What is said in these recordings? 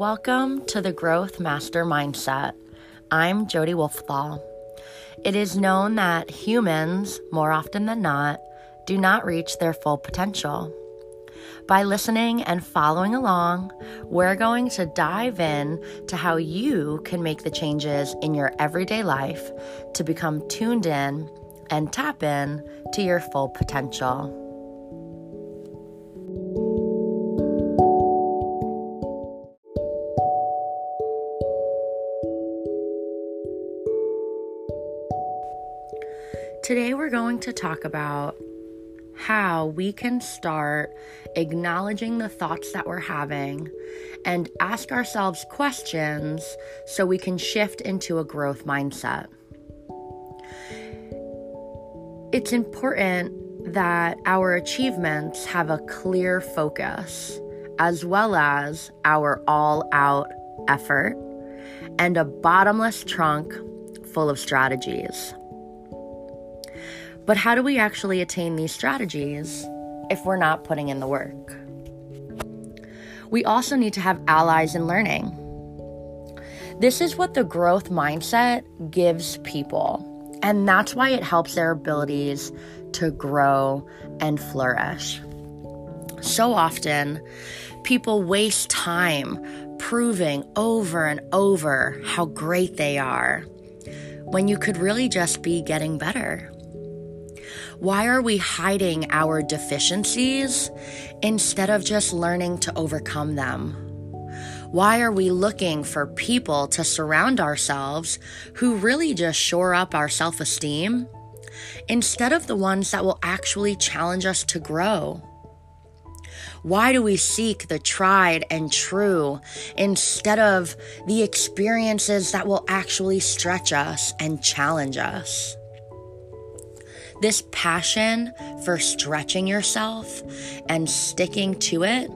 Welcome to the Growth Master Mindset. I'm Jodi Wolfthal. It is known that humans, more often than not, do not reach their full potential. By listening and following along, we're going to dive in to how you can make the changes in your everyday life to become tuned in and tap in to your full potential. Today, we're going to talk about how we can start acknowledging the thoughts that we're having and ask ourselves questions so we can shift into a growth mindset. It's important that our achievements have a clear focus, as well as our all out effort and a bottomless trunk full of strategies. But how do we actually attain these strategies if we're not putting in the work? We also need to have allies in learning. This is what the growth mindset gives people, and that's why it helps their abilities to grow and flourish. So often, people waste time proving over and over how great they are when you could really just be getting better. Why are we hiding our deficiencies instead of just learning to overcome them? Why are we looking for people to surround ourselves who really just shore up our self esteem instead of the ones that will actually challenge us to grow? Why do we seek the tried and true instead of the experiences that will actually stretch us and challenge us? This passion for stretching yourself and sticking to it,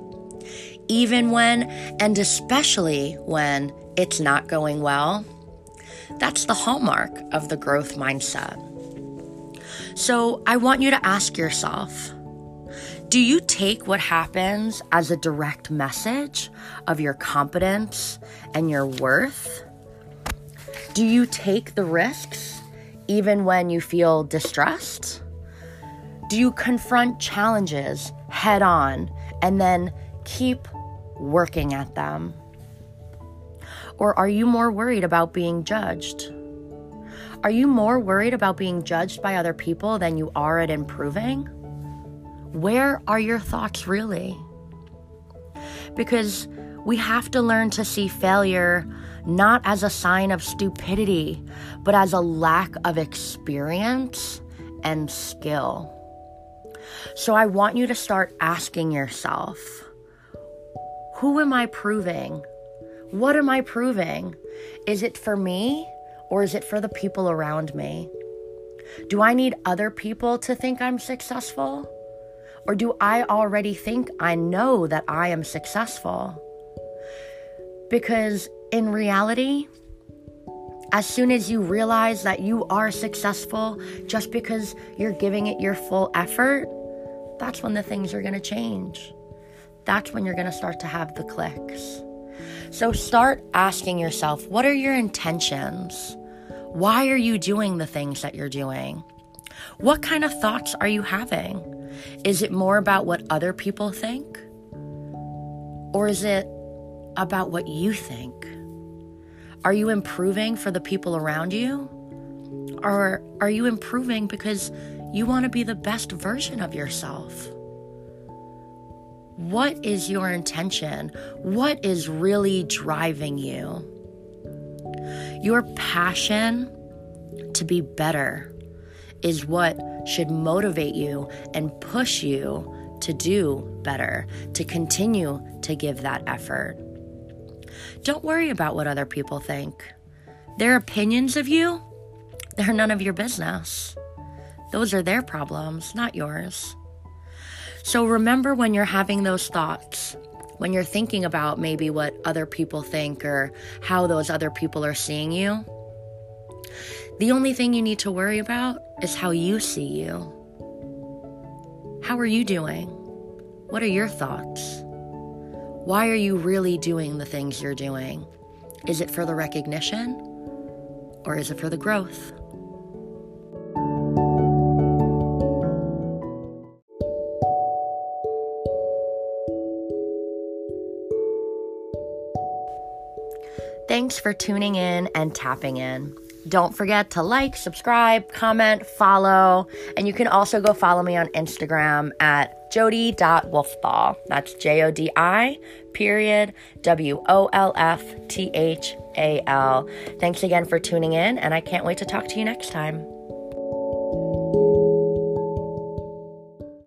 even when and especially when it's not going well, that's the hallmark of the growth mindset. So I want you to ask yourself do you take what happens as a direct message of your competence and your worth? Do you take the risks even when you feel distressed? Do you confront challenges head on and then keep working at them? Or are you more worried about being judged? Are you more worried about being judged by other people than you are at improving? Where are your thoughts really? Because we have to learn to see failure not as a sign of stupidity, but as a lack of experience and skill. So I want you to start asking yourself who am I proving? What am I proving? Is it for me or is it for the people around me? Do I need other people to think I'm successful? Or do I already think I know that I am successful? Because in reality, as soon as you realize that you are successful just because you're giving it your full effort, that's when the things are going to change. That's when you're going to start to have the clicks. So start asking yourself what are your intentions? Why are you doing the things that you're doing? What kind of thoughts are you having? Is it more about what other people think? Or is it about what you think? Are you improving for the people around you? Or are you improving because you want to be the best version of yourself? What is your intention? What is really driving you? Your passion to be better is what should motivate you and push you to do better, to continue to give that effort. Don't worry about what other people think. Their opinions of you, they're none of your business. Those are their problems, not yours. So remember when you're having those thoughts, when you're thinking about maybe what other people think or how those other people are seeing you, the only thing you need to worry about is how you see you. How are you doing? What are your thoughts? Why are you really doing the things you're doing? Is it for the recognition or is it for the growth? Thanks for tuning in and tapping in. Don't forget to like, subscribe, comment, follow, and you can also go follow me on Instagram at jodi.wolfthal. That's J O D I period W O L F T H A L. Thanks again for tuning in, and I can't wait to talk to you next time.